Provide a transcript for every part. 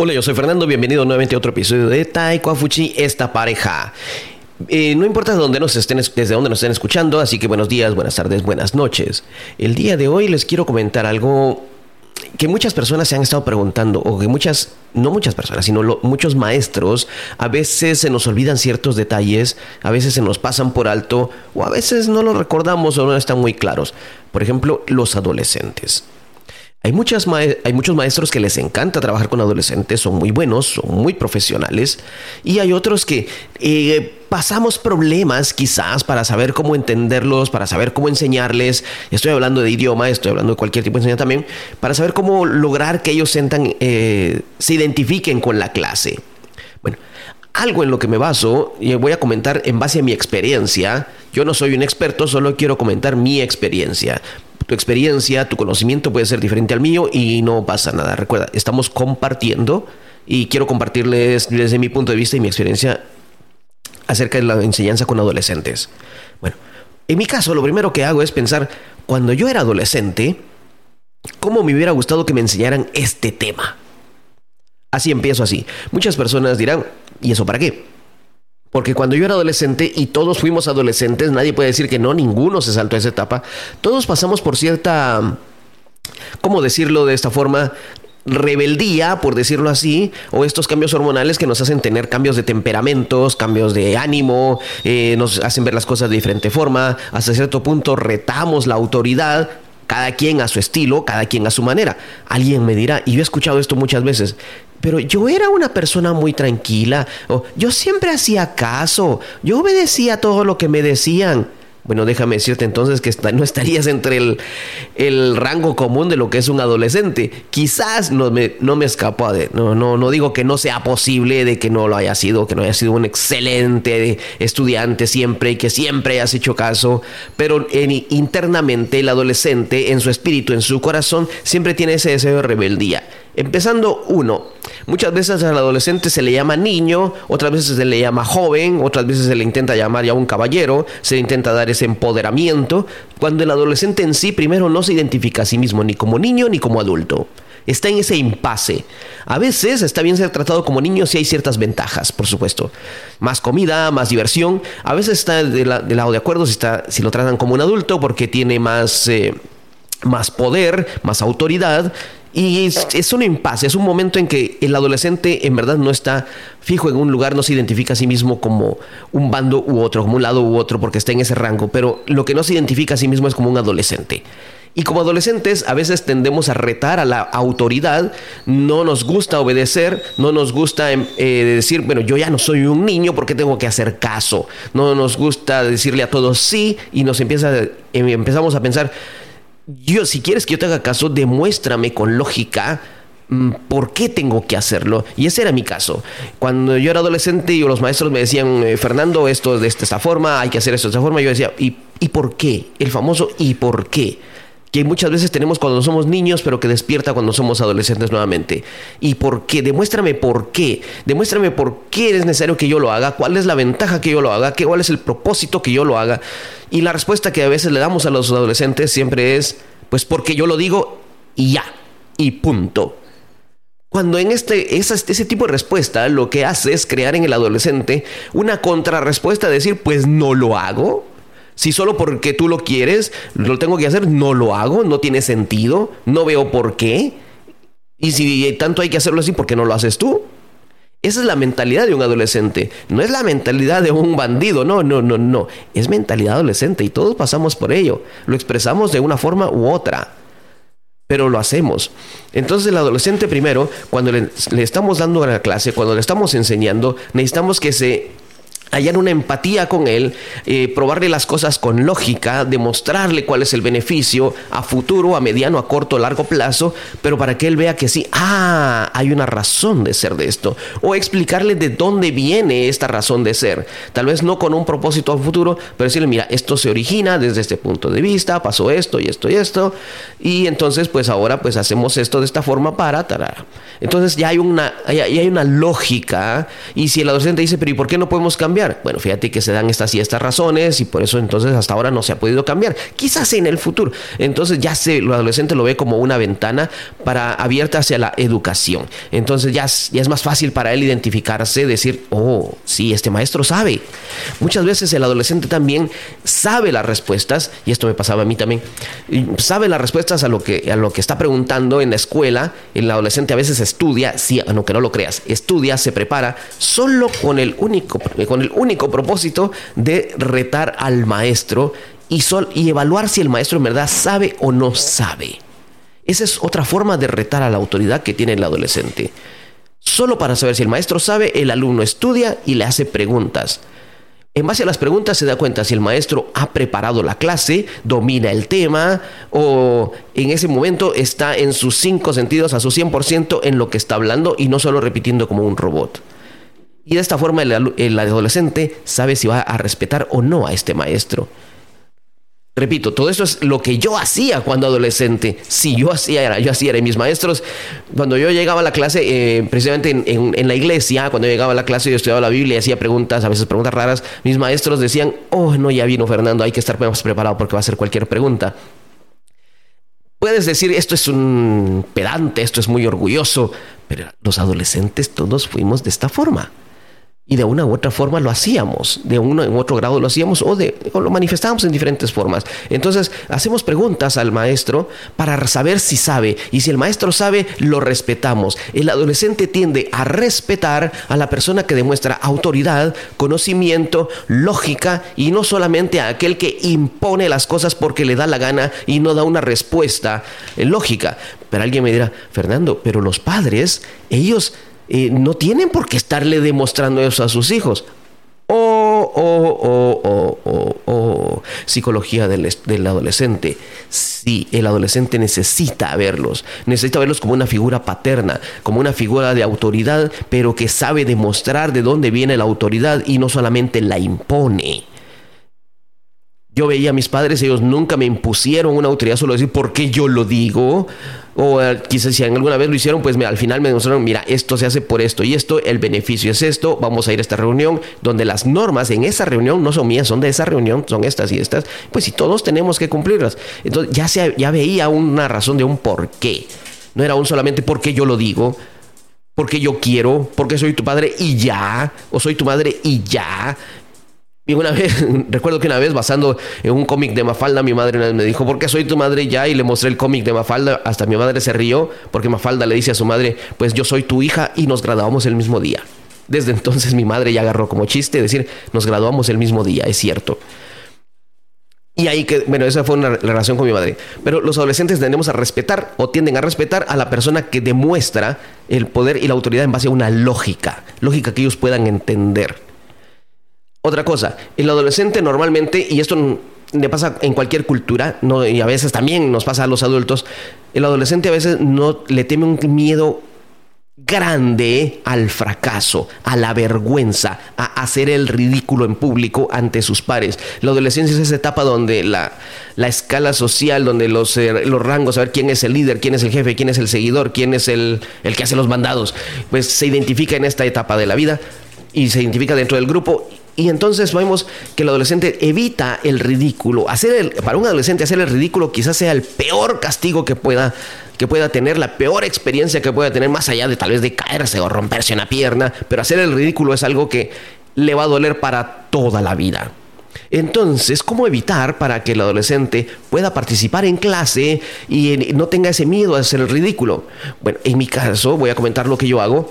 Hola, yo soy Fernando, bienvenido nuevamente a otro episodio de Taiko Fuchi, esta pareja. Eh, no importa dónde nos estén, desde dónde nos estén escuchando, así que buenos días, buenas tardes, buenas noches. El día de hoy les quiero comentar algo que muchas personas se han estado preguntando, o que muchas, no muchas personas, sino muchos maestros, a veces se nos olvidan ciertos detalles, a veces se nos pasan por alto, o a veces no los recordamos o no están muy claros. Por ejemplo, los adolescentes. Hay, muchos maestros que les encanta trabajar con adolescentes, son muy buenos, son muy profesionales, y hay otros que eh, pasamos problemas quizás para saber cómo entenderlos, para saber cómo enseñarles. Estoy hablando de idioma, estoy hablando de cualquier tipo de enseñanza también, para saber cómo lograr que ellos eh, se identifiquen con la clase. Bueno, algo en lo que me baso, y voy a comentar en base a mi experiencia. Yo no soy un experto, solo quiero comentar mi experiencia tu experiencia, tu conocimiento puede ser diferente al mío y no pasa nada. Recuerda, estamos compartiendo y quiero compartirles desde mi punto de vista y mi experiencia acerca de la enseñanza con adolescentes. Bueno, en mi caso lo primero que hago es pensar, cuando yo era adolescente, ¿cómo me hubiera gustado que me enseñaran este tema? Así empiezo así. Muchas personas dirán, ¿y eso para qué? Porque cuando yo era adolescente y todos fuimos adolescentes, nadie puede decir que no, ninguno se saltó a esa etapa. Todos pasamos por cierta, ¿cómo decirlo de esta forma? rebeldía, por decirlo así, o estos cambios hormonales que nos hacen tener cambios de temperamentos, cambios de ánimo, eh, nos hacen ver las cosas de diferente forma, hasta cierto punto retamos la autoridad, cada quien a su estilo, cada quien a su manera. Alguien me dirá, y yo he escuchado esto muchas veces, pero yo era una persona muy tranquila, yo siempre hacía caso, yo obedecía todo lo que me decían. Bueno, déjame decirte entonces que no estarías entre el, rango común de lo que es un adolescente. Quizás no me, no me escapó de. No, no, no digo que no sea posible de que no lo haya sido, que no haya sido un excelente estudiante siempre y que siempre hayas hecho caso. Pero internamente el adolescente, en su espíritu, en su corazón, siempre tiene ese deseo de rebeldía. Empezando uno, muchas veces al adolescente se le llama niño, otras veces se le llama joven, otras veces se le intenta llamar ya un caballero, se le intenta dar ese empoderamiento, cuando el adolescente en sí primero no se identifica a sí mismo ni como niño ni como adulto. Está en ese impasse. A veces está bien ser tratado como niño si hay ciertas ventajas, por supuesto. Más comida, más diversión. A veces está del lado de acuerdo si, está, si lo tratan como un adulto porque tiene más... Eh, más poder, más autoridad, y es, un impasse, es un momento en que el adolescente en verdad no está fijo en un lugar, no se identifica a sí mismo como un bando u otro, como un lado u otro, porque está en ese rango, pero lo que no se identifica a sí mismo es como un adolescente. Y como adolescentes a veces tendemos a retar a la autoridad, no nos gusta obedecer, no nos gusta em, eh, decir, bueno, yo ya no soy un niño, ¿por qué tengo que hacer caso? No nos gusta decirle a todos sí y nos empieza, em, empezamos a pensar, yo, si quieres que yo te haga caso, demuéstrame con lógica mm, por qué tengo que hacerlo. Y ese era mi caso. Cuando yo era adolescente y los maestros me decían, eh, Fernando, esto de esta forma, hay que hacer esto de esta forma, yo decía, ¿y, ¿y por qué? El famoso ¿y por qué? Que muchas veces tenemos cuando somos niños, pero que despierta cuando somos adolescentes nuevamente. ¿Y por qué? Demuéstrame por qué. Demuéstrame por qué es necesario que yo lo haga, cuál es la ventaja que yo lo haga, cuál es el propósito que yo lo haga. Y la respuesta que a veces le damos a los adolescentes siempre es, pues porque yo lo digo y ya, y punto. Cuando en este, ese tipo de respuesta lo que hace es crear en el adolescente una contrarrespuesta, decir, pues no lo hago si solo porque tú lo quieres, lo tengo que hacer, no lo hago, no tiene sentido, no veo por qué. Y si tanto hay que hacerlo así, ¿por qué no lo haces tú? Esa es la mentalidad de un adolescente. No es la mentalidad de un bandido, no, no, no, no. Es mentalidad adolescente y todos pasamos por ello. Lo expresamos de una forma u otra. Pero lo hacemos. Entonces el adolescente primero, cuando le, le estamos dando a la clase, cuando le estamos enseñando, necesitamos que se hallar una empatía con él, eh, probarle las cosas con lógica, demostrarle cuál es el beneficio a futuro, a mediano, a corto, a largo plazo, pero para que él vea que sí, ah, hay una razón de ser de esto, o explicarle de dónde viene esta razón de ser, tal vez no con un propósito a futuro, pero decirle, mira, esto se origina desde este punto de vista, pasó esto y esto y esto, y entonces pues ahora pues hacemos esto de esta forma para, tarara. entonces ya hay una, ya hay una lógica, y si el adolescente dice, pero ¿y por qué no podemos cambiar? Bueno, fíjate que se dan estas y estas razones y por eso entonces hasta ahora no se ha podido cambiar. Quizás en el futuro. Entonces ya se, lo adolescente lo ve como una ventana para abierta hacia la educación. Entonces ya, ya es más fácil para él identificarse, decir, oh, sí, este maestro sabe. Muchas veces el adolescente también sabe las respuestas, y esto me pasaba a mí también, sabe las respuestas a lo que, a lo que está preguntando en la escuela. El adolescente a veces estudia, sí, aunque no lo creas, estudia, se prepara, solo con el único, con el único propósito de retar al maestro y, y evaluar si el maestro en verdad sabe o no sabe. Esa es otra forma de retar a la autoridad que tiene el adolescente. Solo para saber si el maestro sabe, el alumno estudia y le hace preguntas. En base a las preguntas se da cuenta si el maestro ha preparado la clase, domina el tema o en ese momento está en sus cinco sentidos a su 100% en lo que está hablando y no solo repitiendo como un robot. Y de esta forma el, adolescente sabe si va a respetar o no a este maestro. Repito, todo esto es lo que yo hacía cuando adolescente. Si yo hacía, era, yo hacía, era mis maestros. Cuando yo llegaba a la clase, eh, precisamente en, la iglesia, cuando yo llegaba a la clase, yo estudiaba la Biblia y hacía preguntas, a veces preguntas raras. Mis maestros decían, oh, no, ya vino Fernando, hay que estar más preparado porque va a hacer cualquier pregunta. Puedes decir, esto es un pedante, esto es muy orgulloso, pero los adolescentes todos fuimos de esta forma y de una u otra forma lo hacíamos, de uno en otro grado lo hacíamos o, de, lo manifestábamos en diferentes formas. Entonces hacemos preguntas al maestro para saber si sabe y si el maestro sabe, lo respetamos. El adolescente tiende a respetar a la persona que demuestra autoridad, conocimiento, lógica y no solamente a aquel que impone las cosas porque le da la gana y no da una respuesta eh, lógica. Pero alguien me dirá, Fernando, pero los padres, ellos eh, no tienen por qué estarle demostrando eso a sus hijos. Oh, oh, oh, oh. Psicología del, del, adolescente. Sí, el adolescente necesita verlos. Necesita verlos como una figura paterna, como una figura de autoridad, pero que sabe demostrar de dónde viene la autoridad y no solamente la impone. Yo veía a mis padres, ellos nunca me impusieron una autoridad solo decir por qué yo lo digo. O eh, quizás si alguna vez lo hicieron, pues al final me demostraron, mira, esto se hace por esto y esto, el beneficio es esto, vamos a ir a esta reunión, donde las normas en esa reunión no son mías, son de esa reunión, son estas y estas, pues si todos tenemos que cumplirlas. Entonces ya, se, ya veía una razón de un por qué. No era un solamente porque yo lo digo, porque yo quiero, porque soy tu padre y ya, o soy tu madre y ya. Y una vez, recuerdo que una vez basando en un cómic de Mafalda, mi madre me dijo, ¿por qué soy tu madre ya? Y le mostré el cómic de Mafalda, hasta mi madre se rió, porque Mafalda le dice a su madre, pues yo soy tu hija y nos graduamos el mismo día. Desde entonces mi madre ya agarró como chiste decir, nos graduamos el mismo día, es cierto. Y ahí que, bueno, esa fue una relación con mi madre. Pero los adolescentes tendemos a respetar o tienden a respetar a la persona que demuestra el poder y la autoridad en base a una lógica, lógica que ellos puedan entender. Otra cosa, el adolescente normalmente, y esto le pasa en cualquier cultura, y a veces también nos pasa a los adultos, el adolescente a veces no le teme un miedo grande al fracaso, a la vergüenza, a hacer el ridículo en público ante sus pares. La adolescencia es esa etapa donde la, la escala social, donde los, eh, los rangos, saber quién es el líder, quién es el jefe, quién es el seguidor, quién es el, el que hace los mandados, pues se identifica en esta etapa de la vida y se identifica dentro del grupo y entonces vemos que el adolescente evita el ridículo. Hacer el, para un adolescente hacer el ridículo quizás sea el peor castigo que pueda, que pueda tener, la peor experiencia que pueda tener, más allá de tal vez de caerse o romperse una pierna. Pero hacer el ridículo es algo que le va a doler para toda la vida. Entonces, ¿cómo evitar para que el adolescente pueda participar en clase y no tenga ese miedo a hacer el ridículo? Bueno, en mi caso, voy a comentar lo que yo hago.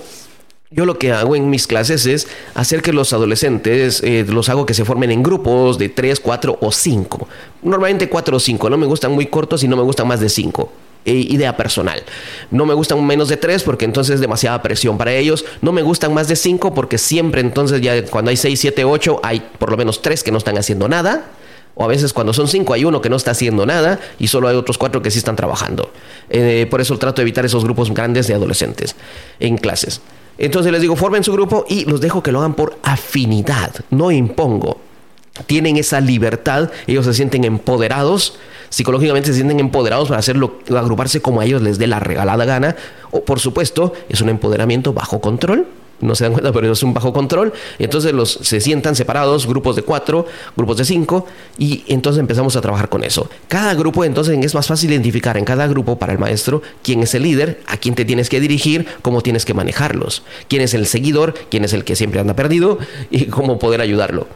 Yo lo que hago en mis clases es hacer que los adolescentes eh, los hago que se formen en grupos de 3, 4 o 5. Normalmente 4 o 5. No me gustan muy cortos y no me gustan más de 5. E, idea personal. No me gustan menos de 3 porque entonces es demasiada presión para ellos. No me gustan más de 5 porque siempre entonces ya cuando hay 6, 7, 8 hay por lo menos 3 que no están haciendo nada. O a veces cuando son cinco hay uno que no está haciendo nada y solo hay otros cuatro que sí están trabajando. Eh, por eso trato de evitar esos grupos grandes de adolescentes en clases. Entonces les digo, formen su grupo y los dejo que lo hagan por afinidad, no impongo. Tienen esa libertad, ellos se sienten empoderados, psicológicamente se sienten empoderados para hacerlo, agruparse como a ellos les dé la regalada gana. O por supuesto, es un empoderamiento bajo control, no se dan cuenta, pero es un bajo control. Entonces los, se sientan separados, grupos de cuatro, grupos de cinco, y entonces empezamos a trabajar con eso. Cada grupo, entonces es más fácil identificar en cada grupo para el maestro quién es el líder, a quién te tienes que dirigir, cómo tienes que manejarlos, quién es el seguidor, quién es el que siempre anda perdido y cómo poder ayudarlo.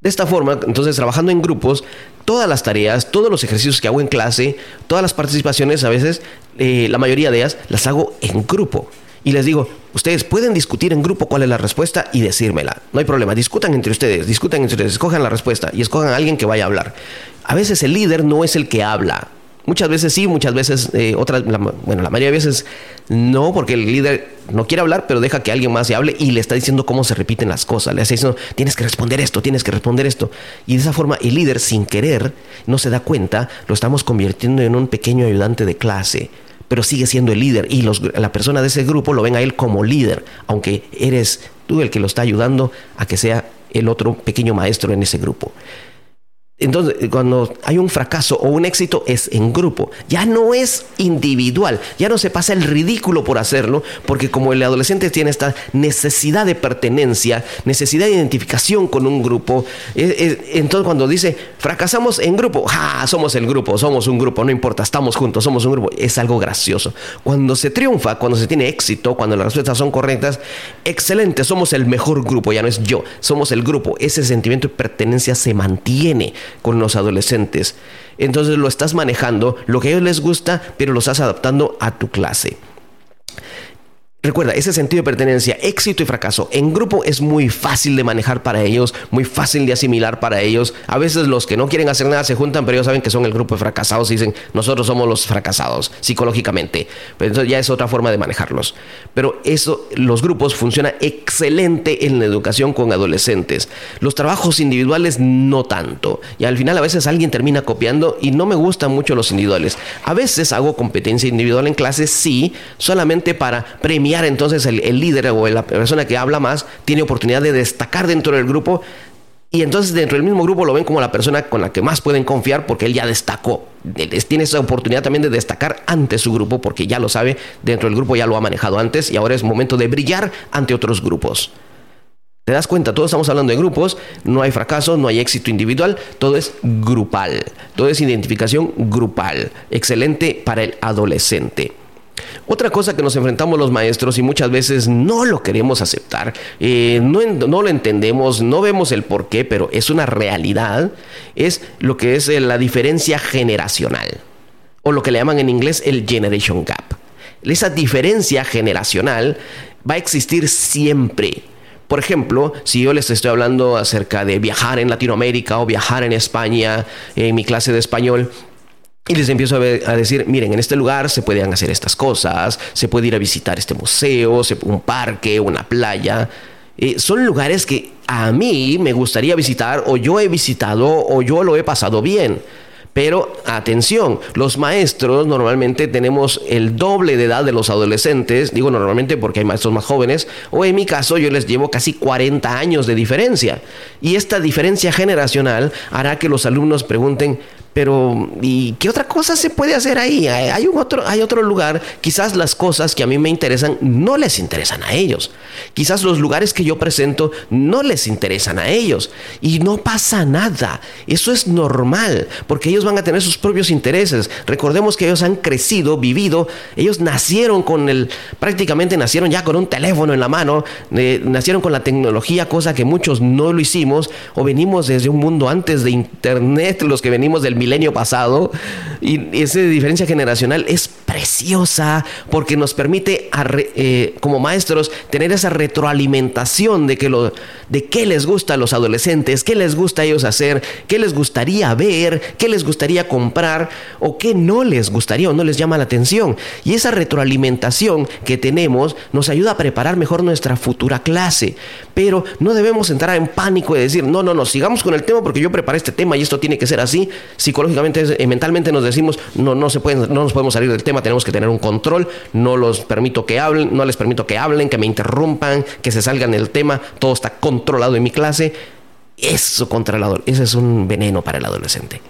De esta forma, entonces trabajando en grupos, todas las tareas, todos los ejercicios que hago en clase, todas las participaciones, a veces, eh, la mayoría de ellas, las hago en grupo y les digo, ustedes pueden discutir en grupo cuál es la respuesta y decírmela. No hay problema, discutan entre ustedes, discutan entre ustedes, escojan la respuesta y escojan a alguien que vaya a hablar. A veces el líder no es el que habla. Muchas veces sí, muchas veces, eh, otras, bueno, la mayoría de veces no, porque el líder no quiere hablar, pero deja que alguien más se hable y le está diciendo cómo se repiten las cosas. Le está diciendo, tienes que responder esto, tienes que responder esto. Y de esa forma el líder, sin querer, no se da cuenta, lo estamos convirtiendo en un pequeño ayudante de clase pero sigue siendo el líder y la persona de ese grupo lo ven a él como líder, aunque eres tú el que lo está ayudando a que sea el otro pequeño maestro en ese grupo. Entonces, cuando hay un fracaso o un éxito es en grupo, ya no es individual, ya no se pasa el ridículo por hacerlo, porque como el adolescente tiene esta necesidad de pertenencia, necesidad de identificación con un grupo, entonces cuando dice fracasamos en grupo, ¡ja! somos el grupo, somos un grupo, no importa, estamos juntos, somos un grupo, es algo gracioso. Cuando se triunfa, cuando se tiene éxito, cuando las respuestas son correctas, excelente, somos el mejor grupo, ya no es yo, somos el grupo, ese sentimiento de pertenencia se mantiene con los adolescentes. Entonces lo estás manejando, lo que a ellos les gusta, pero lo estás adaptando a tu clase. Recuerda, ese sentido de pertenencia, éxito y fracaso en grupo es muy fácil de manejar para ellos, muy fácil de asimilar para ellos. A veces los que no quieren hacer nada se juntan, pero ellos saben que son el grupo de fracasados y dicen, nosotros somos los fracasados psicológicamente. Pero entonces ya es otra forma de manejarlos. Pero eso, los grupos funcionan excelente en la educación con adolescentes. Los trabajos individuales no tanto. Y al final a veces alguien termina copiando y no me gustan mucho los individuales. A veces hago competencia individual en clases, sí, solamente para premiar entonces el, líder o la persona que habla más tiene oportunidad de destacar dentro del grupo y entonces dentro del mismo grupo lo ven como la persona con la que más pueden confiar porque él ya destacó. Tiene esa oportunidad también de destacar ante su grupo porque ya lo sabe, dentro del grupo ya lo ha manejado antes y ahora es momento de brillar ante otros grupos. ¿Te das cuenta? Todos estamos hablando de grupos, no hay fracaso, no hay éxito individual, todo es grupal, todo es identificación grupal, excelente para el adolescente. Otra cosa que nos enfrentamos los maestros y muchas veces no lo queremos aceptar, eh, no, no, lo entendemos, no vemos el por qué, pero es una realidad, es lo que es eh, la diferencia generacional, o lo que le llaman en inglés el generation gap. Esa diferencia generacional va a existir siempre. Por ejemplo, si yo les estoy hablando acerca de viajar en Latinoamérica o viajar en España en mi clase de español, y les empiezo a, decir, miren, en este lugar se pueden hacer estas cosas, se puede ir a visitar este museo, un parque, una playa. Eh, son lugares que a mí me gustaría visitar o yo he visitado o yo lo he pasado bien. Pero atención, los maestros normalmente tenemos el doble de edad de los adolescentes, digo normalmente porque hay maestros más jóvenes, o en mi caso yo les llevo casi 40 años de diferencia. Y esta diferencia generacional hará que los alumnos pregunten, pero, ¿y qué otra cosa se puede hacer ahí? Hay, un otro, hay otro lugar, quizás las cosas que a mí me interesan no les interesan a ellos. Quizás los lugares que yo presento no les interesan a ellos. Y no pasa nada. Eso es normal, porque ellos van a tener sus propios intereses. Recordemos que ellos han crecido, vivido, ellos nacieron con el, prácticamente nacieron ya con un teléfono en la mano, eh, nacieron con la tecnología, cosa que muchos no lo hicimos, o venimos desde un mundo antes de Internet, los que venimos del milenio pasado. Y esa diferencia generacional es preciosa porque nos permite eh, como maestros tener esa retroalimentación de, que lo, de qué les gusta a los adolescentes, qué les gusta a ellos hacer, qué les gustaría ver, qué les gustaría comprar o qué no les gustaría o no les llama la atención. Y esa retroalimentación que tenemos nos ayuda a preparar mejor nuestra futura clase. Pero no debemos entrar en pánico y decir, no, no, no, sigamos con el tema porque yo preparé este tema y esto tiene que ser así. Psicológicamente, eh, mentalmente nos decimos, no, no, se pueden, no nos podemos salir del tema, tenemos que tener un control, no los permito que hablen, no les permito que hablen, que me interrumpan, que se salgan del tema, todo está controlado en mi clase. Eso contra el ese es un veneno para el adolescente.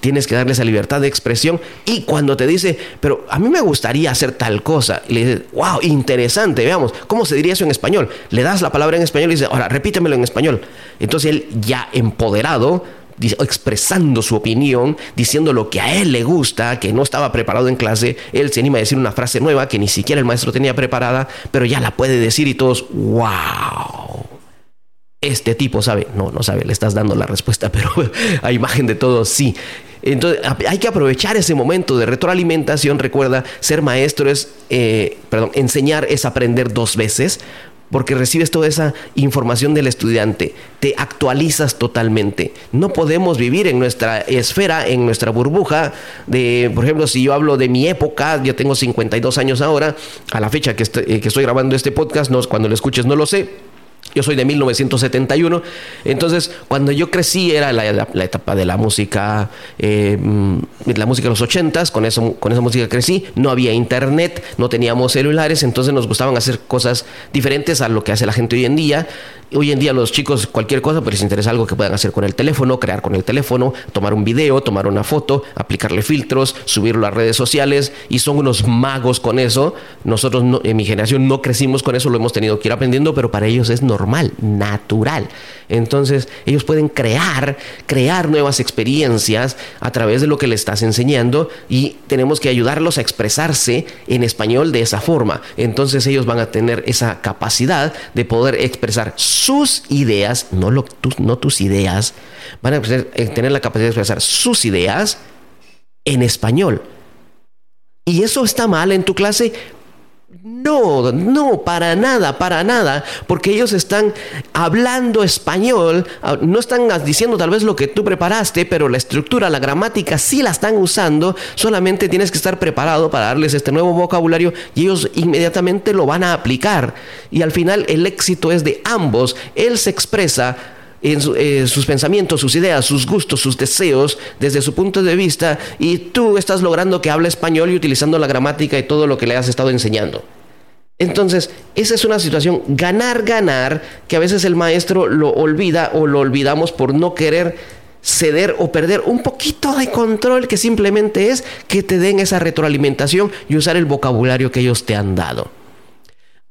tienes que darle esa libertad de expresión y cuando te dice, pero a mí me gustaría hacer tal cosa, y le dices, wow, interesante, veamos, ¿cómo se diría eso en español? Le das la palabra en español y dice, ahora repítemelo en español. Entonces él ya empoderado expresando su opinión, diciendo lo que a él le gusta, que no estaba preparado en clase, él se anima a decir una frase nueva que ni siquiera el maestro tenía preparada, pero ya la puede decir y todos, wow. Este tipo sabe, no, no sabe, le estás dando la respuesta, pero a imagen de todos sí. Entonces hay que aprovechar ese momento de retroalimentación. Recuerda, ser maestro es, eh, perdón, enseñar es aprender dos veces porque recibes toda esa información del estudiante, te actualizas totalmente. No podemos vivir en nuestra esfera, en nuestra burbuja de, por ejemplo, si yo hablo de mi época, yo tengo 52 años ahora, a la fecha que estoy, eh, que estoy grabando este podcast, no, cuando lo escuches no lo sé, yo soy de 1971, entonces cuando yo crecí era la, etapa de la música, eh, mm, la música de los 80s, con, eso, con esa música crecí, no había internet, no teníamos celulares, entonces nos gustaban hacer cosas diferentes a lo que hace la gente hoy en día. Hoy en día los chicos cualquier cosa, pues les interesa algo que puedan hacer con el teléfono, crear con el teléfono, tomar un video, tomar una foto, aplicarle filtros, subirlo a redes sociales y son unos magos con eso. Nosotros en mi generación no crecimos con eso, lo hemos tenido que ir aprendiendo, pero para ellos es normal, natural. Entonces ellos pueden crear, crear nuevas experiencias a través de lo que le estás enseñando y tenemos que ayudarlos a expresarse en español de esa forma. Entonces ellos van a tener esa capacidad de poder expresar sus ideas, no, lo, no tus ideas, van a eh, tener la capacidad de expresar sus ideas en español. ¿Y eso está mal en tu clase? No, no, para nada, para nada, porque ellos están hablando español, ah, no están diciendo tal vez lo que tú preparaste, pero la estructura, la gramática sí la están usando, solamente tienes que estar preparado para darles este nuevo vocabulario y ellos inmediatamente lo van a aplicar. Y al final el éxito es de ambos, él se expresa en eh, sus pensamientos, sus ideas, sus gustos, sus deseos desde su punto de vista y tú estás logrando que hable español y utilizando la gramática y todo lo que le has estado enseñando. Entonces, esa es una situación ganar, ganar, que a veces el maestro lo olvida o lo olvidamos por no querer ceder o perder un poquito de control que simplemente es que te den esa retroalimentación y usar el vocabulario que ellos te han dado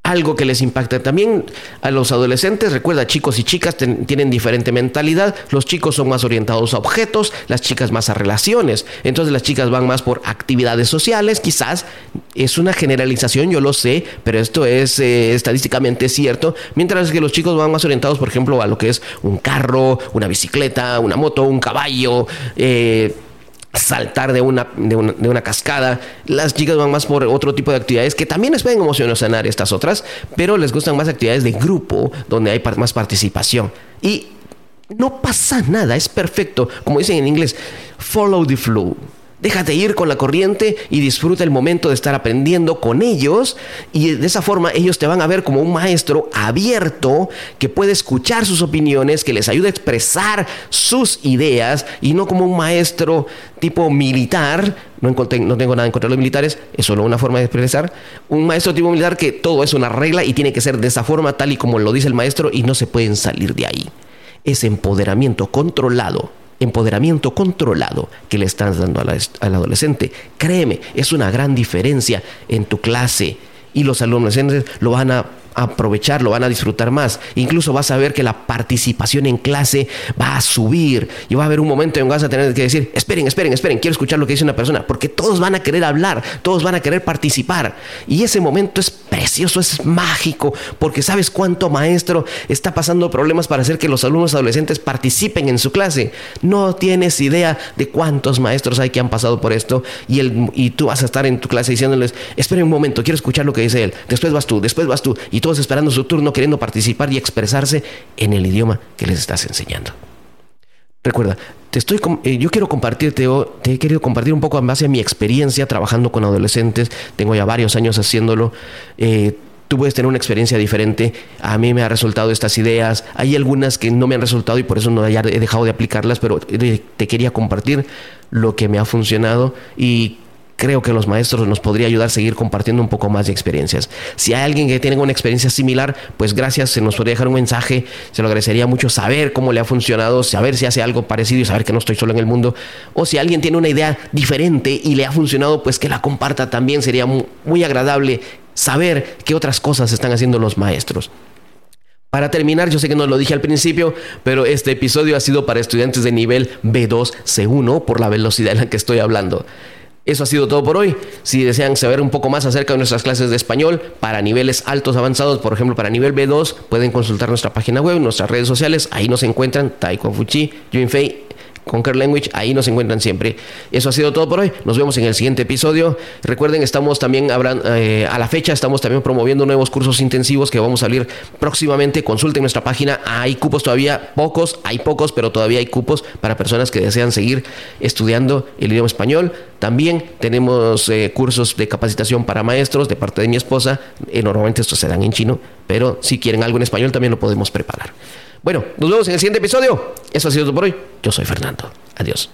algo que les impacta también a los adolescentes. Recuerda, chicos y chicas tienen diferente mentalidad. Los chicos son más orientados a objetos, las chicas más a relaciones. Entonces las chicas van más por actividades sociales. Quizás es una generalización, yo lo sé, pero esto es eh, estadísticamente cierto. Mientras que los chicos van más orientados, por ejemplo, a lo que es un carro, una bicicleta, una moto, un caballo. Eh, saltar de una, de una, cascada. Las chicas van más por otro tipo de actividades que también les pueden emocionar estas otras, pero les gustan más actividades de grupo, donde hay más participación. Y no pasa nada, es perfecto. Como dicen en inglés, follow the flow. Déjate ir con la corriente y disfruta el momento de estar aprendiendo con ellos y de esa forma ellos te van a ver como un maestro abierto que puede escuchar sus opiniones, que les ayuda a expresar sus ideas y no como un maestro tipo militar. No, no tengo nada en contra de los militares, es solo una forma de expresar. Un maestro tipo militar que todo es una regla y tiene que ser de esa forma tal y como lo dice el maestro y no se pueden salir de ahí. Es empoderamiento controlado empoderamiento controlado que le estás dando al, adolescente. Créeme, es una gran diferencia en tu clase y los alumnos lo van a aprovechar, lo van a disfrutar más. Incluso vas a ver que la participación en clase va a subir y va a haber un momento en que vas a tener que decir, esperen, esperen, esperen, quiero escuchar lo que dice una persona, porque todos van a querer hablar, todos van a querer participar. Y ese momento es precioso, es mágico, porque sabes cuánto maestro está pasando problemas para hacer que los alumnos adolescentes participen en su clase. No tienes idea de cuántos maestros hay que han pasado por esto y, el, y tú vas a estar en tu clase diciéndoles, esperen un momento, quiero escuchar lo que dice él, después vas tú, después vas tú, y tú esperando su turno, queriendo participar y expresarse en el idioma que les estás enseñando. Recuerda, te estoy, eh, yo quiero compartirte, te he querido compartir un poco en base a mi experiencia trabajando con adolescentes. Tengo ya varios años haciéndolo. Eh, tú puedes tener una experiencia diferente. A mí me han resultado estas ideas. Hay algunas que no me han resultado y por eso no he dejado de aplicarlas, pero te quería compartir lo que me ha funcionado y creo que los maestros nos podría ayudar a seguir compartiendo un poco más de experiencias. Si hay alguien que tiene una experiencia similar, pues gracias, se nos podría dejar un mensaje, se lo agradecería mucho saber cómo le ha funcionado, saber si hace algo parecido y saber que no estoy solo en el mundo, o si alguien tiene una idea diferente y le ha funcionado, pues que la comparta también, sería muy, agradable saber qué otras cosas están haciendo los maestros. Para terminar, yo sé que no lo dije al principio, pero este episodio ha sido para estudiantes de nivel B2, C1, por la velocidad en la que estoy hablando. Eso ha sido todo por hoy. Si desean saber un poco más acerca de nuestras clases de español para niveles altos avanzados, por ejemplo para nivel B2, pueden consultar nuestra página web, nuestras redes sociales. Ahí nos encuentran Taiko Fuchi, Fei Conquer Language, ahí nos encuentran siempre. Eso ha sido todo por hoy. Nos vemos en el siguiente episodio. Recuerden, estamos también, eh, a la fecha, estamos también promoviendo nuevos cursos intensivos que vamos a salir próximamente. Consulten nuestra página. Hay cupos todavía, pocos, hay pocos, pero todavía hay cupos para personas que desean seguir estudiando el idioma español. También tenemos eh, cursos de capacitación para maestros de parte de mi esposa. Eh, normalmente estos se dan en chino, pero si quieren algo en español también lo podemos preparar. Bueno, nos vemos en el siguiente episodio. Eso ha sido todo por hoy. Yo soy Fernando. Adiós.